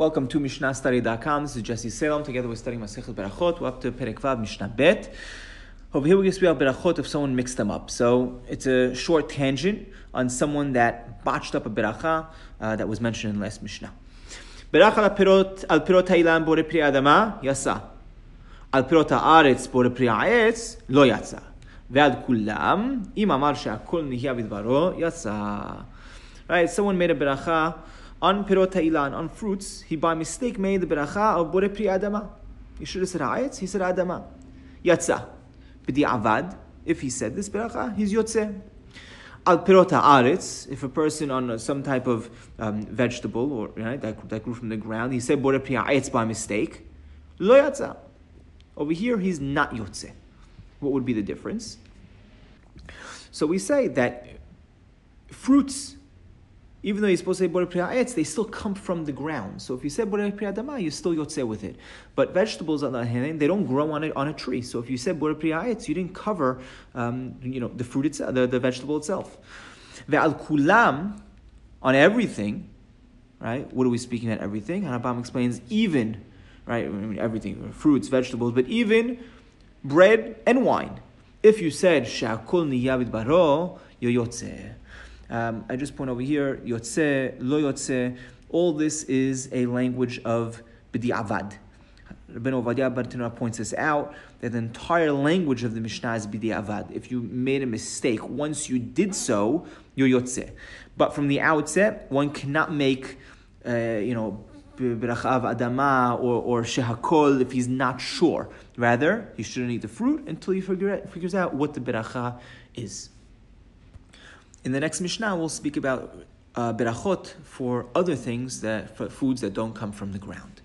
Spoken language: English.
Welcome to MishnahStudy.com. This is Jesse Salem. Together we're studying Masechet Berachot. We're up to Perek Vav Mishnah Bet. Over here we just to speak Berachot if someone mixed them up. So it's a short tangent on someone that botched up a Beracha uh, that was mentioned in last Mishnah. Berach al pirot al pirot ha'ilan bore pri adama yasa. Al pirot ha'aretz bore pri ha'aretz lo yatsa. Ve'al kulam im amar she'akol nihya bidvaro yasa. Right, someone made a Beracha on pirot ha'ilan, on fruits, he by mistake made the beracha of bore pri adama. He should have said ha'etz, he said adama. Yatsa. B'di avad, if he said this beracha, he's yotze. Al pirot ha'aretz, if a person on some type of um, vegetable or right, that, that grew from the ground, he said bore pri ha'etz by mistake, lo yatsa. Over here, he's not yotze. What would be the difference? So we say that fruits even though you're supposed to say Bore Pri'ayetz, they still come from the ground. So if you say Bore Pri'adama, you still yotze with it. But vegetables, on the hand, they don't grow on, it, on a tree. So if you said Bore Pri'ayetz, you didn't cover um, you know, the fruit itself, the, the vegetable itself. Ve'al kulam, on everything, right? What are we speaking at everything? HaRambam explains even, right? I mean, everything, fruits, vegetables, but even bread and wine. If you said Sha'kul niyavid baro, you're yotze. Um, I just point over here, yotze, lo yotze, all this is a language of b'di'avad. Rabbeinu Ovadia Bartenura points this out, that the entire language of the Mishnah is b'di'avad. If you made a mistake, once you did so, you're yotze. But from the outset, one cannot make, uh, you know, berachav adama or, or shehakol if he's not sure. Rather, he shouldn't eat the fruit until he figure, figures out what the beracha is. In the next Mishnah, we'll speak about uh, berachot for other things that for foods that don't come from the ground.